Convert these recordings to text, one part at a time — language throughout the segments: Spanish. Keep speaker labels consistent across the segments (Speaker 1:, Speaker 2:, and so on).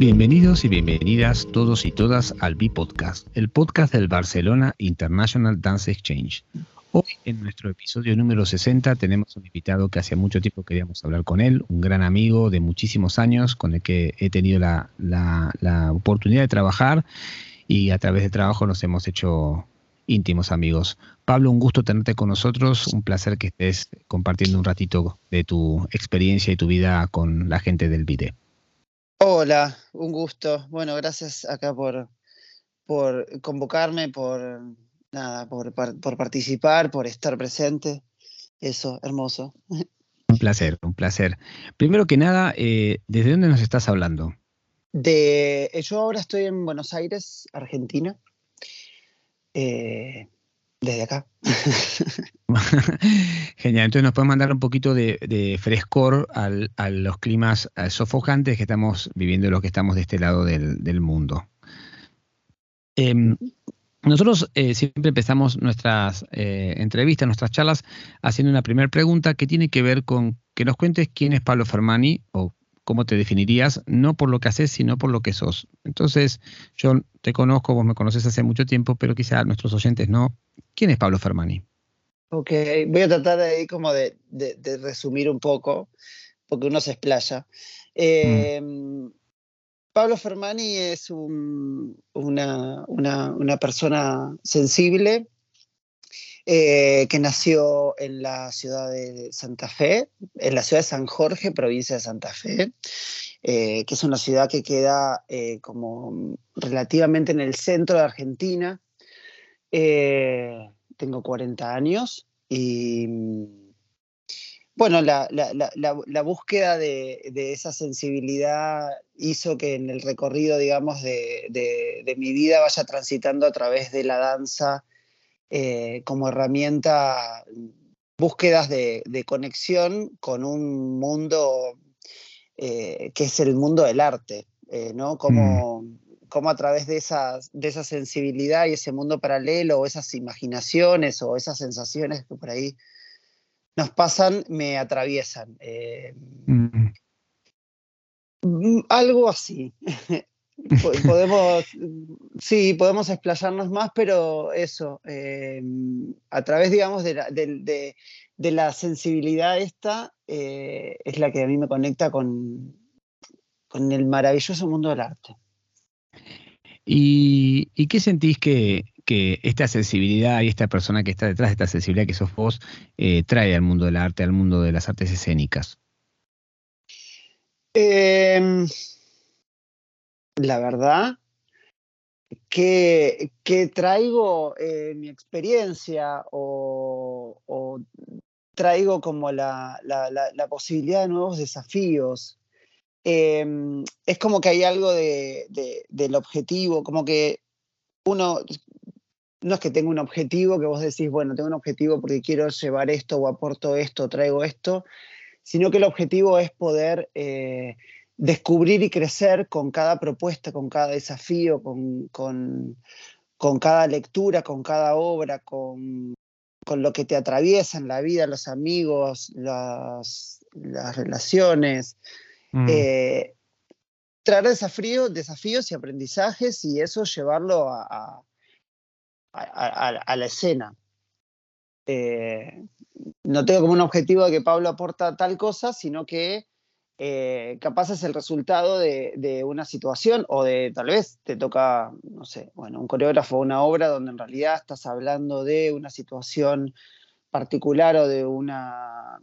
Speaker 1: Bienvenidos y bienvenidas todos y todas al B-Podcast, el podcast del Barcelona International Dance Exchange. Hoy, en nuestro episodio número 60, tenemos un invitado que hace mucho tiempo queríamos hablar con él, un gran amigo de muchísimos años con el que he tenido la, la oportunidad de trabajar y a través del trabajo nos hemos hecho íntimos amigos. Pablo, un gusto tenerte con nosotros, un placer que estés compartiendo un ratito de tu experiencia y tu vida con la gente del BIDE.
Speaker 2: Hola, un gusto. Bueno, gracias acá por, por convocarme, por nada, por, por participar, por estar presente. Eso, hermoso.
Speaker 1: Un placer, un placer. Primero que nada, eh, ¿desde dónde nos estás hablando?
Speaker 2: De, yo ahora estoy en Buenos Aires, Argentina. Eh, desde acá.
Speaker 1: Genial, entonces nos puedes mandar un poquito de, frescor a los climas eh, sofocantes que estamos viviendo los que estamos de este lado del, mundo. Em, nosotros eh, siempre empezamos nuestras entrevistas, nuestras charlas, haciendo una primera pregunta que tiene que ver con que nos cuentes quién es Pablo Fermani o cómo te definirías, no por lo que haces, sino por lo que sos. Entonces, yo te conozco, vos me conoces hace mucho tiempo, pero quizá nuestros oyentes no. ¿Quién es Pablo Fermani?
Speaker 2: Ok, voy a tratar de ahí como de, resumir un poco, porque uno se explaya. Em, Pablo Fermani es una, una, persona sensible, eh, que nació en la ciudad de Santa Fe, en la ciudad de San Jorge, provincia de Santa Fe, eh, que es una ciudad que queda eh, como relativamente en el centro de Argentina. Tengo 40 años y bueno, la, búsqueda de, esa sensibilidad hizo que en el recorrido, digamos, de, de mi vida vaya transitando a través de la danza eh, como herramienta búsquedas de, conexión con un mundo eh, que es el mundo del arte, eh, ¿no? Como, mm. Como, a través de, esas, de esa sensibilidad y ese mundo paralelo o esas imaginaciones o esas sensaciones que por ahí nos pasan, me atraviesan. Mm. Mm, algo así. podemos, sí, podemos explayarnos más, pero eso, eh, a través, digamos, de la, de, la sensibilidad esta, eh, es la que a mí me conecta con, con el maravilloso mundo del arte.
Speaker 1: ¿Y, qué sentís que, esta sensibilidad y esta persona que está detrás de esta sensibilidad que sos vos eh, trae al mundo del arte, al mundo de las artes escénicas?
Speaker 2: Eh, la verdad, que, traigo eh, mi experiencia o, traigo como la, posibilidad de nuevos desafíos. Em, es como que hay algo del objetivo, como que uno, no es que tenga un objetivo que vos decís, bueno, tengo un objetivo porque quiero llevar esto o aporto esto, traigo esto, sino que el objetivo es poder... Eh, descubrir y crecer con cada propuesta, con cada desafío, con, cada lectura, con cada obra, con, lo que te atraviesa en la vida, los amigos, las, relaciones. Mm. Eh, traer desafíos, desafíos y aprendizajes y eso llevarlo a, a, la escena. Eh, no tengo como un objetivo de que Pablo aporta tal cosa, sino que eh, capaz es el resultado de, una situación o de tal vez te toca, no sé, bueno, un coreógrafo o una obra donde en realidad estás hablando de una situación particular o de una,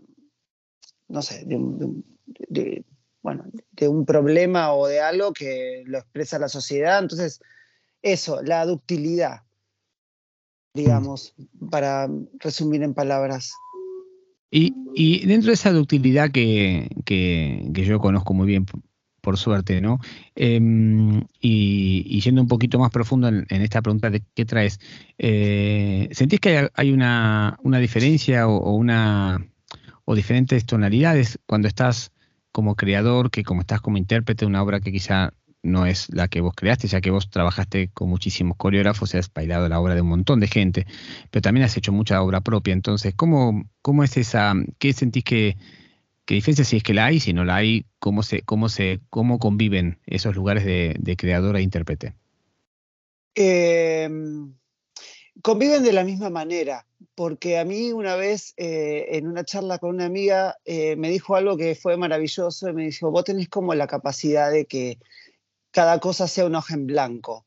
Speaker 2: no sé, de, bueno, de un problema o de algo que lo expresa la sociedad. Entonces, eso, la ductilidad, digamos, para resumir en palabras.
Speaker 1: Y, dentro de esa ductilidad que, yo conozco muy bien, por suerte, ¿no? Em, y, yendo un poquito más profundo en, esta pregunta de qué traes, eh, ¿sentís que hay, una, diferencia o, una, o diferentes tonalidades cuando estás como creador que como estás como intérprete de una obra que quizá no es la que vos creaste, ya que vos trabajaste con muchísimos coreógrafos has bailado la obra de un montón de gente, pero también has hecho mucha obra propia. Entonces, ¿cómo, cómo es esa, qué sentís que, ¿Qué diferencia si es que la hay? Si no la hay, ¿cómo, se, cómo, se, cómo conviven esos lugares de, de creador e intérprete?
Speaker 2: Em, conviven de la misma manera, porque a mí una vez eh, en una charla con una amiga eh, me dijo algo que fue maravilloso y me dijo, vos tenés como la capacidad de que cada cosa sea un hoja en blanco.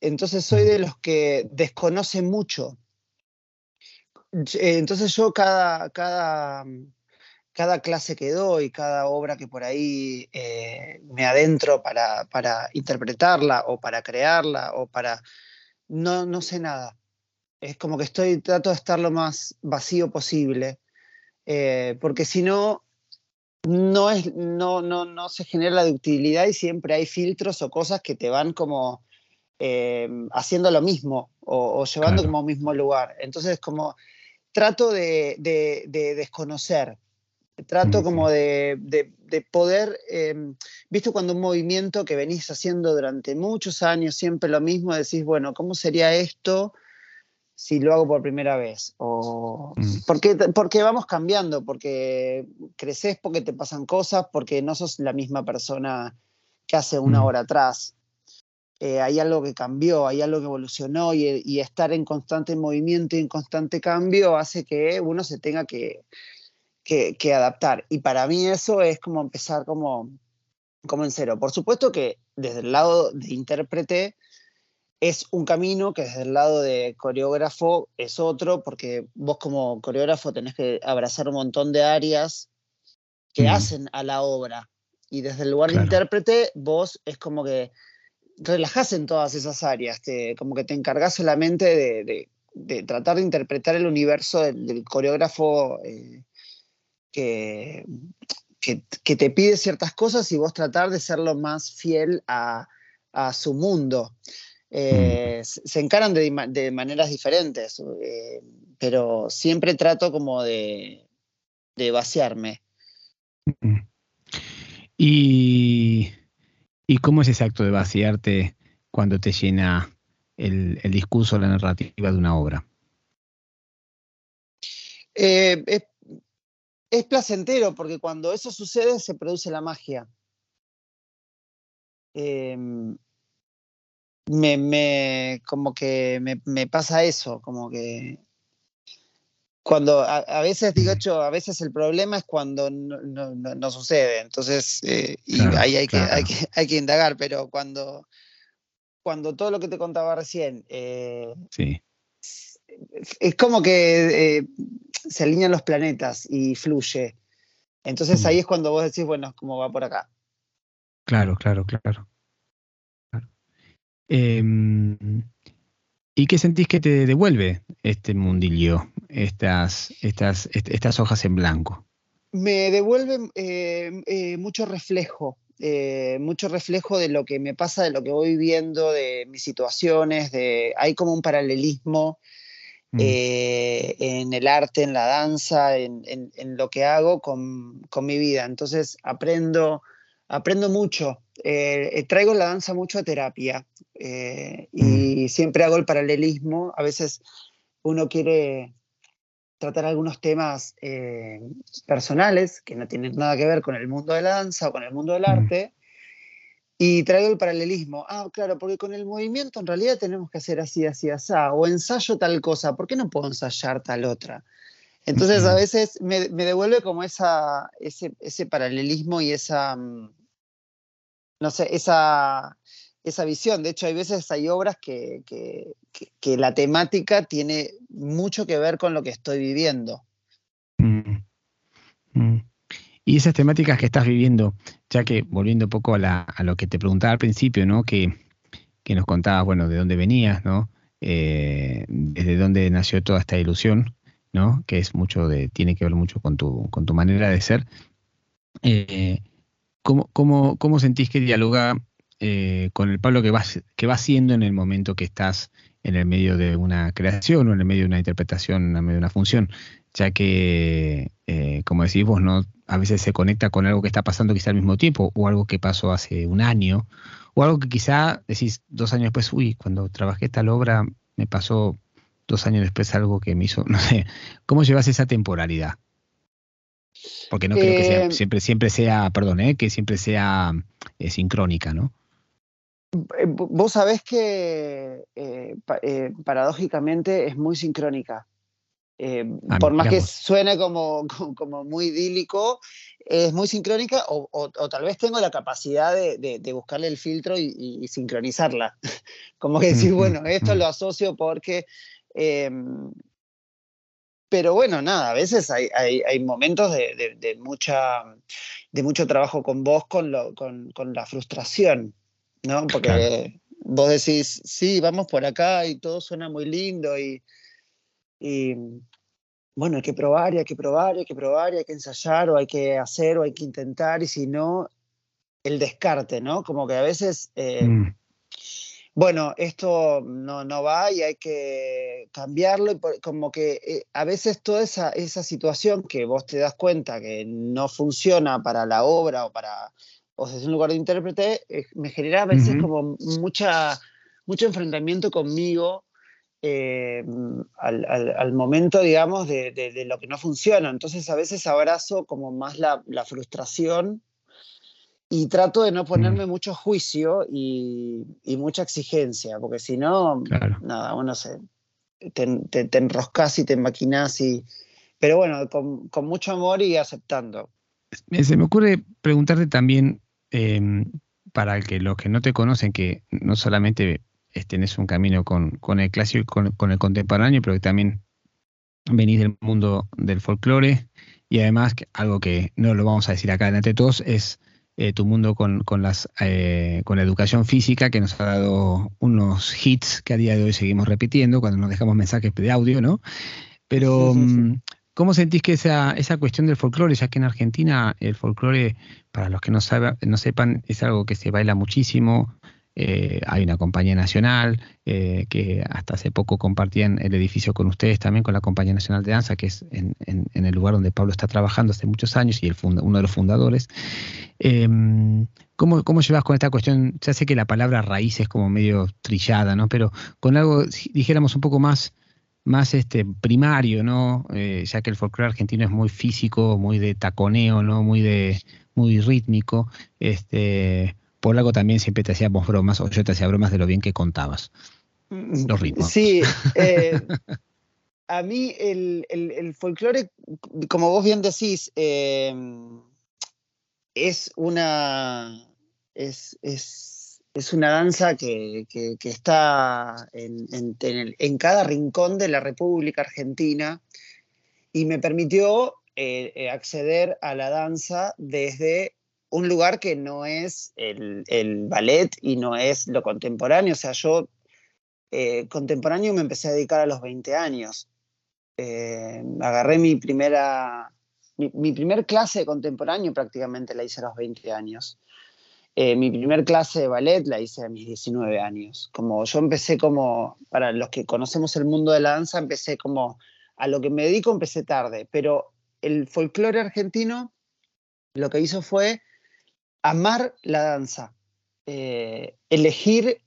Speaker 2: Entonces soy de los que desconocen mucho. Entonces yo cada, cada, cada clase que doy, cada obra que por ahí eh, me adentro para, para, interpretarla o para crearla o para... No, no sé nada. Es como que estoy, trato de estar lo más vacío posible, eh, porque si no, no, es, no, no, no se genera la ductilidad y siempre hay filtros o cosas que te van como eh, haciendo lo mismo o, llevando como a un mismo lugar. Entonces, como trato de, de, de desconocer, Trato como de, poder, eh, visto cuando un movimiento que venís haciendo durante muchos años, siempre lo mismo, decís, bueno, ¿cómo sería esto si lo hago por primera vez? O, mm. porque, porque vamos cambiando, porque creces, porque te pasan cosas, porque no sos la misma persona que hace una mm. hora atrás. Eh, hay algo que cambió, hay algo que evolucionó y, y estar en constante movimiento y en constante cambio hace que uno se tenga que que, adaptar. Y para mí eso es como empezar como, como en cero. Por supuesto que desde el lado de intérprete es un camino que desde el lado de coreógrafo es otro, porque vos como coreógrafo tenés que abrazar un montón de áreas que hacen a la obra. Y desde el lugar de intérprete, vos es como que relajás en todas esas áreas, te, como que te encargás solamente de, de, tratar de interpretar el universo del, coreógrafo eh, que, que, te pide ciertas cosas y vos tratar de ser lo más fiel a, su mundo. Eh, mm. se encaran de, maneras diferentes, eh, pero siempre trato como de, vaciarme.
Speaker 1: Mm. ¿Y, ¿Y, cómo es ese acto de vaciarte cuando te llena el, el discurso, la narrativa de una obra?
Speaker 2: Eh, es placentero porque cuando eso sucede se produce la magia. Em, me, como que me, pasa eso, como que cuando a, veces digo a veces el problema es cuando no, sucede, entonces eh, y ahí hay, que, hay, que, hay que indagar, pero cuando, cuando todo lo que te contaba recién eh, sí es como que eh, se alinean los planetas y fluye. Entonces ahí es cuando vos decís, bueno, ¿cómo va por acá?
Speaker 1: Claro, claro, claro. Em, ¿Y qué sentís que te devuelve este mundillo, estas, estas, estas hojas en blanco?
Speaker 2: Me devuelve eh, eh, mucho reflejo, mucho reflejo de lo que me pasa, de lo que voy viendo, de mis situaciones, de hay como un paralelismo Mm. Eh, en el arte, en la danza, en, lo que hago con, mi vida. Entonces aprendo, aprendo mucho. Eh, eh, traigo la danza mucho a terapia mm. y siempre hago el paralelismo. A veces uno quiere tratar algunos temas personales que no tienen nada que ver con el mundo de la danza o con el mundo del mm. arte y traigo el paralelismo. Ah, claro, porque con el movimiento en realidad tenemos que hacer así, así, así. O ensayo tal cosa. ¿Por qué no puedo ensayar tal otra? Entonces a veces me, devuelve como esa, ese, paralelismo y esa, mm, no sé, esa, esa visión. De hecho, hay veces hay obras que, que, la temática tiene mucho que ver con lo que estoy viviendo. Mm.
Speaker 1: Mm. Y esas temáticas que estás viviendo, ya que volviendo un poco a, lo que te preguntaba al principio, ¿no? Que, nos contabas, bueno, de dónde venías, ¿no? Eh, desde dónde nació toda esta ilusión, ¿no? Que es mucho de, tiene que ver mucho con tu, con tu manera de ser. Eh, ¿cómo, cómo, sentís que dialoga eh, con el Pablo que vas, que va siendo en el momento que estás en el medio de una creación o en el medio de una interpretación, en el medio de una función? Ya que, como decís vos, no a veces se conecta con algo que está pasando quizá al mismo tiempo, o algo que pasó hace un año, o algo que quizá decís dos años después, uy, cuando trabajé tal obra me pasó dos años después algo que me hizo, no sé, ¿cómo llevas esa temporalidad? Porque no creo que eh, siempre, siempre sea, perdón, eh, que siempre sea eh, sincrónica, ¿no?
Speaker 2: Vos sabés que paradójicamente es muy sincrónica. Ah, por más que suene como, como, muy idílico, es muy sincrónica o, tal vez tengo la capacidad de, buscarle el filtro y, sincronizarla. como que decir, bueno, esto lo asocio porque em, pero bueno, nada, a veces hay, momentos de, mucha, de mucho trabajo con vos, con, con, la frustración, ¿no? Porque vos decís, sí, vamos por acá y todo suena muy lindo y, bueno, hay que probar y hay que probar y hay que probar y hay que ensayar o hay que hacer o hay que intentar y si no, el descarte, ¿no? Como que a veces... Eh, mm bueno, esto no, no va y hay que cambiarlo. Y como que eh, a veces toda esa, esa situación que vos te das cuenta que no funciona para la obra o para o sea, es un lugar de intérprete, eh, me genera a veces como mucha, mucho enfrentamiento conmigo eh, al, al, momento, digamos, de, de, lo que no funciona. Entonces a veces abrazo como más la, la frustración y trato de no ponerme mm. mucho juicio y, mucha exigencia, porque si no, nada, uno se, te, te, enroscas y te maquinas y... Pero bueno, con, mucho amor y aceptando.
Speaker 1: Se me ocurre preguntarte también, em, para que los que no te conocen, que no solamente tenés un camino con, con el clásico y con, con, el contemporáneo, pero que también venís del mundo del folclore y además algo que no lo vamos a decir acá delante de todos es eh, tu mundo con, con, las, eh, con la educación física, que nos ha dado unos hits que a día de hoy seguimos repitiendo cuando nos dejamos mensajes de audio, ¿no? Pero, mm, ¿cómo sentís que esa, esa cuestión del folclore, ya que en Argentina el folclore, para los que no, no sepan, es algo que se baila muchísimo, eh, hay una compañía nacional eh, que hasta hace poco compartían el edificio con ustedes también, con la Compañía Nacional de Danza, que es en, el lugar donde Pablo está trabajando hace muchos años y el uno de los fundadores. Em, ¿cómo, ¿Cómo llevas con esta cuestión? Ya sé que la palabra raíz es como medio trillada, ¿no? Pero con algo, dijéramos, un poco más más este primario, ¿no? Eh, ya que el folclore argentino es muy físico, muy de taconeo, ¿no? Muy de muy rítmico. Este, por algo también siempre te hacíamos bromas, o yo te hacía bromas de lo bien que contabas.
Speaker 2: Mm, los ritmos. Sí, eh, a mí el, folclore, como vos bien decís, eh, es una. Es, una danza que, está en, cada rincón de la República Argentina y me permitió eh, acceder a la danza desde un lugar que no es el, ballet y no es lo contemporáneo. O sea, yo eh, contemporáneo me empecé a dedicar a los 20 años. Eh, agarré mi primera, mi, primer clase de contemporáneo prácticamente la hice a los 20 años. Eh, mi primer clase de ballet la hice a mis 19 años. Como yo empecé como, para los que conocemos el mundo de la danza, empecé como, a lo que me dedico empecé tarde, pero el folclore argentino lo que hizo fue amar la danza, eh, elegir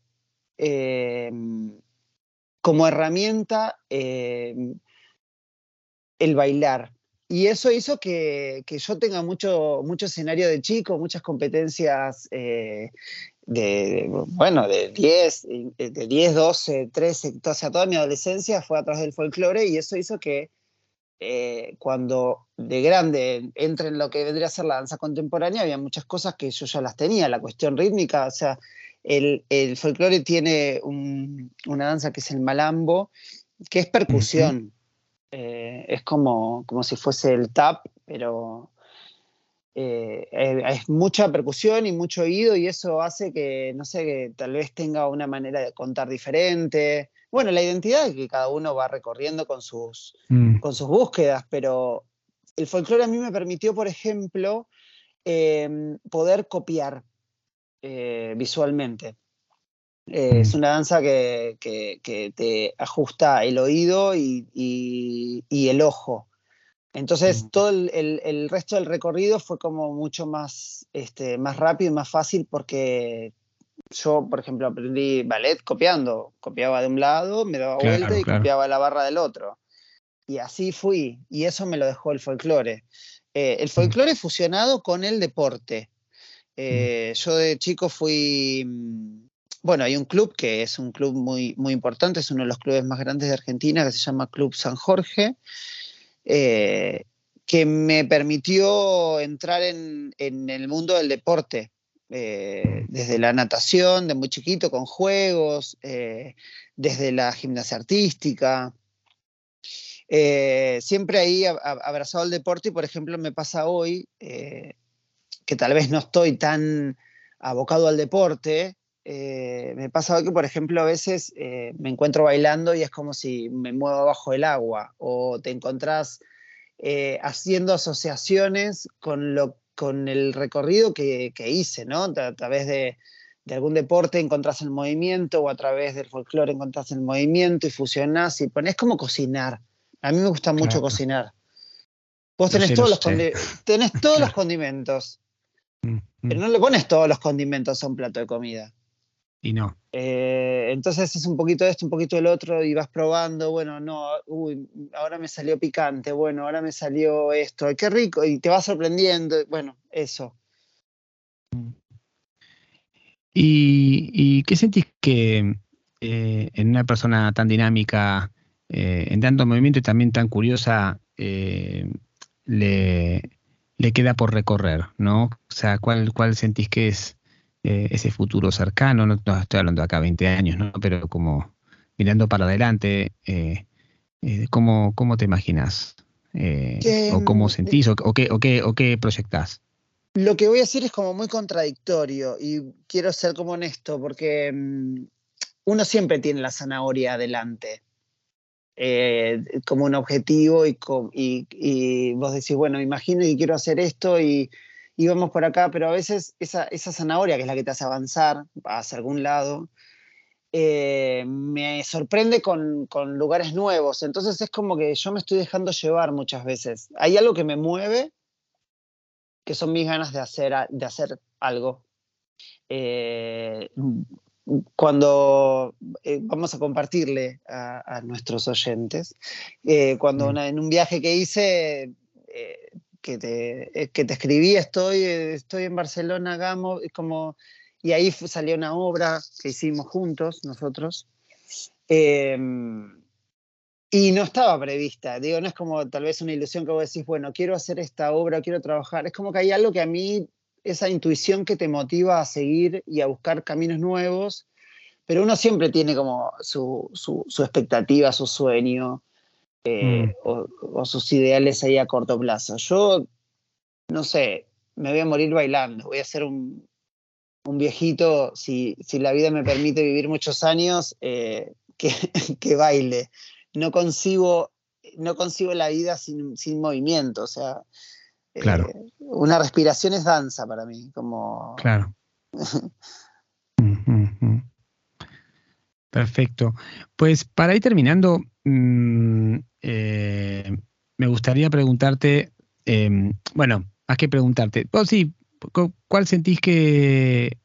Speaker 2: em, como herramienta em, el bailar. Y eso hizo que, yo tenga mucho, mucho escenario de chico, muchas competencias eh, de, bueno, de 10, de 10, 12, 13, o sea, toda mi adolescencia fue a través del folclore y eso hizo que eh, cuando de grande entré en lo que vendría a ser la danza contemporánea, había muchas cosas que yo ya las tenía, la cuestión rítmica, o sea, el, el folclore tiene una danza que es el malambo, que es percusión, eh, es como, como si fuese el tap, pero eh, es mucha percusión y mucho oído y eso hace que, no sé, que tal vez tenga una manera de contar diferente, bueno, la identidad que cada uno va recorriendo con sus, mm. con sus búsquedas, pero el folclore a mí me permitió, por ejemplo, em, poder copiar eh, visualmente. Eh, es mm. una danza que, te ajusta el oído y, el ojo. Entonces mm. todo el, resto del recorrido fue como mucho más, este, más rápido y más fácil porque yo, por ejemplo, aprendí ballet copiando. Copiaba de un lado, me daba vuelta y copiaba la barra del otro. Y así fui. Y eso me lo dejó el folclore. Eh, el folclore fusionado con el deporte. Eh, yo de chico fui, mm, bueno, hay un club que es un club muy, muy importante, es uno de los clubes más grandes de Argentina, que se llama Club San Jorge, eh, que me permitió entrar en, el mundo del deporte. desde la natación, de muy chiquito, con juegos, desde la gimnasia artística, eh, siempre ahí abrazado al deporte y, por ejemplo, me pasa hoy eh, que tal vez no estoy tan abocado al deporte. Eh, me pasa que, por ejemplo, a veces me encuentro bailando y es como si me muevo bajo el agua o te encontrás haciendo asociaciones con, lo, con el recorrido que, hice, ¿no? A través de, de algún deporte encontrás el movimiento o a través del folclore encontrás el movimiento y fusionás y pones como cocinar. A mí me gusta mucho cocinar. Vos tenés, todos, los tenés todos los condimentos, mm, pero mm. no le pones todos los condimentos a un plato de comida.
Speaker 1: Y no.
Speaker 2: Eh, entonces es un poquito esto, un poquito del otro, y vas probando, bueno, no, uy, ahora me salió picante, bueno, ahora me salió esto, qué rico, y te va sorprendiendo, bueno, eso.
Speaker 1: ¿Y, qué sentís que eh, en una persona tan dinámica eh, en tanto movimiento y también tan curiosa, eh, le, queda por recorrer, ¿no? O sea, ¿cuál, cuál sentís que es eh, ese futuro cercano? No, estoy hablando de acá 20 años, ¿no? Pero como mirando para adelante, ¿cómo, ¿cómo, te imaginas? ¿O cómo sentís? O, qué, o, qué, ¿O qué proyectás?
Speaker 2: Lo que voy a decir es como muy contradictorio y quiero ser como honesto porque mm, uno siempre tiene la zanahoria adelante. Eh, como un objetivo y, y, vos decís, bueno, imagino y quiero hacer esto y, y, vamos por acá, pero a veces esa, esa, zanahoria que es la que te hace avanzar hacia algún lado, eh, me sorprende con, con, lugares nuevos. Entonces es como que yo me estoy dejando llevar muchas veces. Hay algo que me mueve, que son mis ganas de hacer, de hacer algo. Eh, cuando eh, vamos a compartirle a, nuestros oyentes, eh, cuando mm. en un viaje que hice, eh, que, te, que te escribí, estoy, estoy en Barcelona, Gamo, como, y ahí salió una obra que hicimos juntos, nosotros, em, y no estaba prevista, digo, no es como tal vez una ilusión que vos decís, bueno, quiero hacer esta obra, quiero trabajar, es como que hay algo que a mí esa intuición que te motiva a seguir y a buscar caminos nuevos, pero uno siempre tiene como su, expectativa, su sueño eh, mm. o, sus ideales ahí a corto plazo. Yo, no sé, me voy a morir bailando, voy a ser un, viejito, si, si, la vida me permite vivir muchos años, eh, que, que, baile. No concibo, no concibo la vida sin, sin movimiento, o sea,
Speaker 1: Claro.
Speaker 2: Eh, una respiración es danza para mí, como...
Speaker 1: Claro. Perfecto. Pues para ir terminando, mm, eh, me gustaría preguntarte, em, bueno, más que preguntarte, oh, sí, ¿cuál sentís que,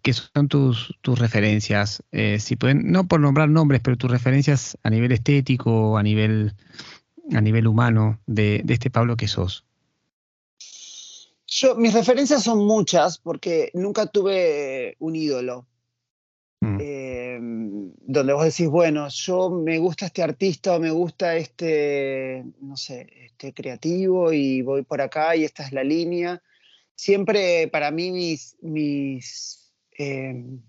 Speaker 1: que son tus, tus referencias? Eh, si pueden, no por nombrar nombres, pero tus referencias a nivel estético, a nivel a nivel humano de, este Pablo que sos?
Speaker 2: Yo, mis referencias son muchas porque nunca tuve un ídolo. Mm. Em, donde vos decís, bueno, yo me gusta este artista o me gusta este, no sé, este creativo y voy por acá y esta es la línea. Siempre para mí mis, mis, em,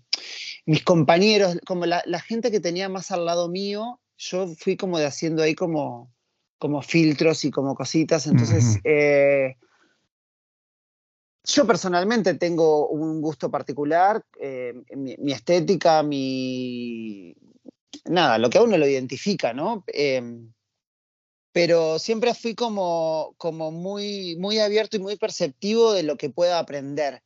Speaker 2: mis compañeros, como la, la, gente que tenía más al lado mío, yo fui como de haciendo ahí como como filtros y como cositas. Entonces, eh, yo personalmente tengo un gusto particular, eh, mi, estética, mi... Nada, lo que a uno lo identifica, ¿no? Eh, pero siempre fui como, como muy, muy abierto y muy perceptivo de lo que pueda aprender.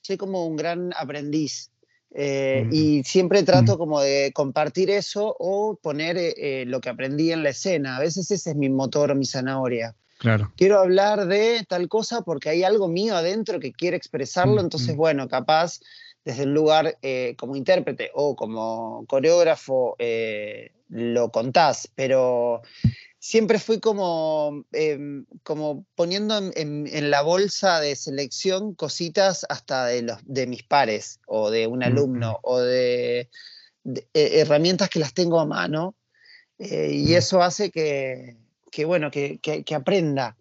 Speaker 2: Soy como un gran aprendiz. Eh, y siempre trato como de compartir eso o poner eh, eh, lo que aprendí en la escena. A veces ese es mi motor, mi zanahoria.
Speaker 1: Claro.
Speaker 2: Quiero hablar de tal cosa porque hay algo mío adentro que quiere expresarlo, entonces, bueno, capaz desde un lugar como intérprete o como coreógrafo lo contás, pero siempre fui como, em, como poniendo en, la bolsa de selección cositas hasta de, los, de mis pares o de un alumno o de, e, herramientas que las tengo a mano eh, y eso hace que, bueno, que, aprenda.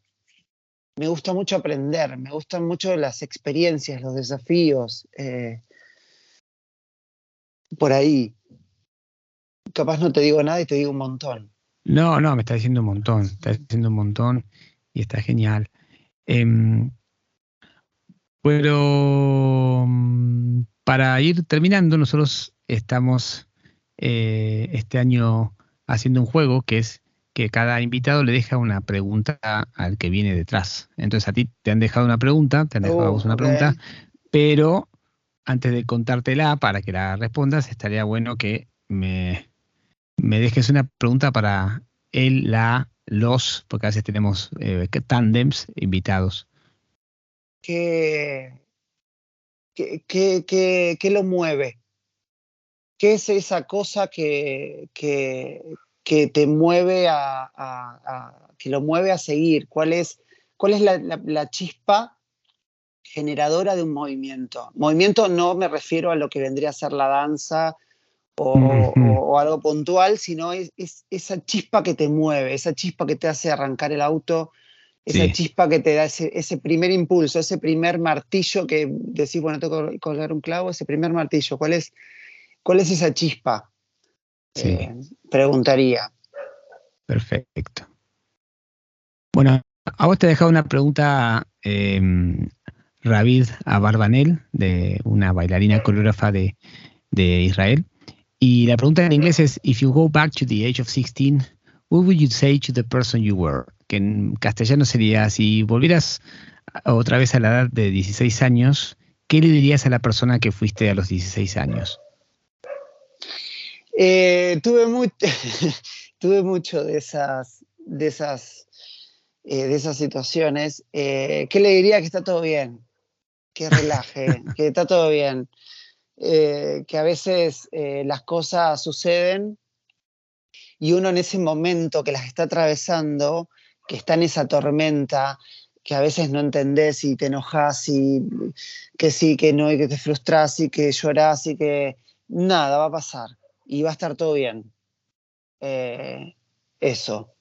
Speaker 2: Me gusta mucho aprender, me gustan mucho las experiencias, los desafíos. Eh, por ahí. Capaz no te digo nada y te digo un montón.
Speaker 1: No, no, me está diciendo un montón, está diciendo un montón y está genial. Em, pero mm, para ir terminando, nosotros estamos eh, este año haciendo un juego que es que cada invitado le deja una pregunta al que viene detrás. Entonces a ti te han dejado una pregunta, te han dejado a vos una pregunta, pero antes de contártela para que la respondas, estaría bueno que me, me dejes una pregunta para él, la, los, porque a veces tenemos eh, tandems invitados.
Speaker 2: ¿Qué, qué, lo mueve? ¿Qué es esa cosa que, que, te mueve a, que lo mueve a seguir? ¿Cuál es, cuál es la chispa generadora de un movimiento? Movimiento no me refiero a lo que vendría a ser la danza o, algo puntual, sino es, esa chispa que te mueve, esa chispa que te hace arrancar el auto, esa chispa que te da ese, primer impulso, ese primer martillo que decís, bueno, tengo que colgar un clavo, ese primer martillo, ¿cuál es, cuál es esa chispa? Eh, preguntaría.
Speaker 1: Perfecto. Bueno, a vos te he dejado una pregunta, eh, Ravid Abarbanel, de una bailarina coreógrafa de, de Israel. Y la pregunta en inglés es, if you go back to the age of 16, what would you say to the person you were? Que en castellano sería, si volvieras otra vez a la edad de 16 años, ¿qué le dirías a la persona que fuiste a los 16 años?
Speaker 2: Eh, tuve, tuve mucho de esas, de esas, eh, de esas situaciones. Eh, ¿Qué le diría que está todo bien? Que relaje, que está todo bien. Que a veces las cosas suceden y uno en ese momento que las está atravesando, que está en esa tormenta, que a veces no entendés y te enojas y que sí, que no, y que te frustras y que llorás y que nada va a pasar y va a estar todo bien. Eh, eso.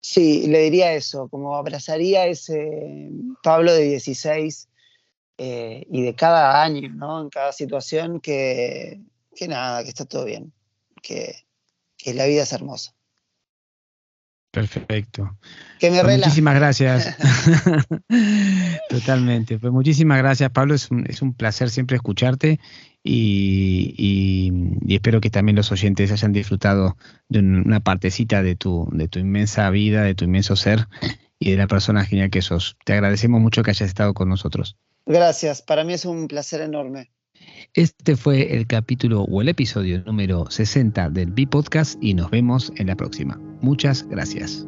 Speaker 2: Sí, le diría eso, como abrazaría ese Pablo de 16 eh, y de cada año, ¿no? En cada situación, que, que nada, que está todo bien, que, que la vida es hermosa.
Speaker 1: Perfecto. Que me pues muchísimas gracias. Totalmente. Pues muchísimas gracias, Pablo. Es un, es un placer siempre escucharte y, y, espero que también los oyentes hayan disfrutado de una partecita de tu, de tu inmensa vida, de tu inmenso ser y de la persona genial que sos. Te agradecemos mucho que hayas estado con nosotros.
Speaker 2: Gracias, para mí es un placer enorme.
Speaker 1: Este fue el capítulo o el episodio número 60 del B-Podcast y nos vemos en la próxima. Muchas gracias.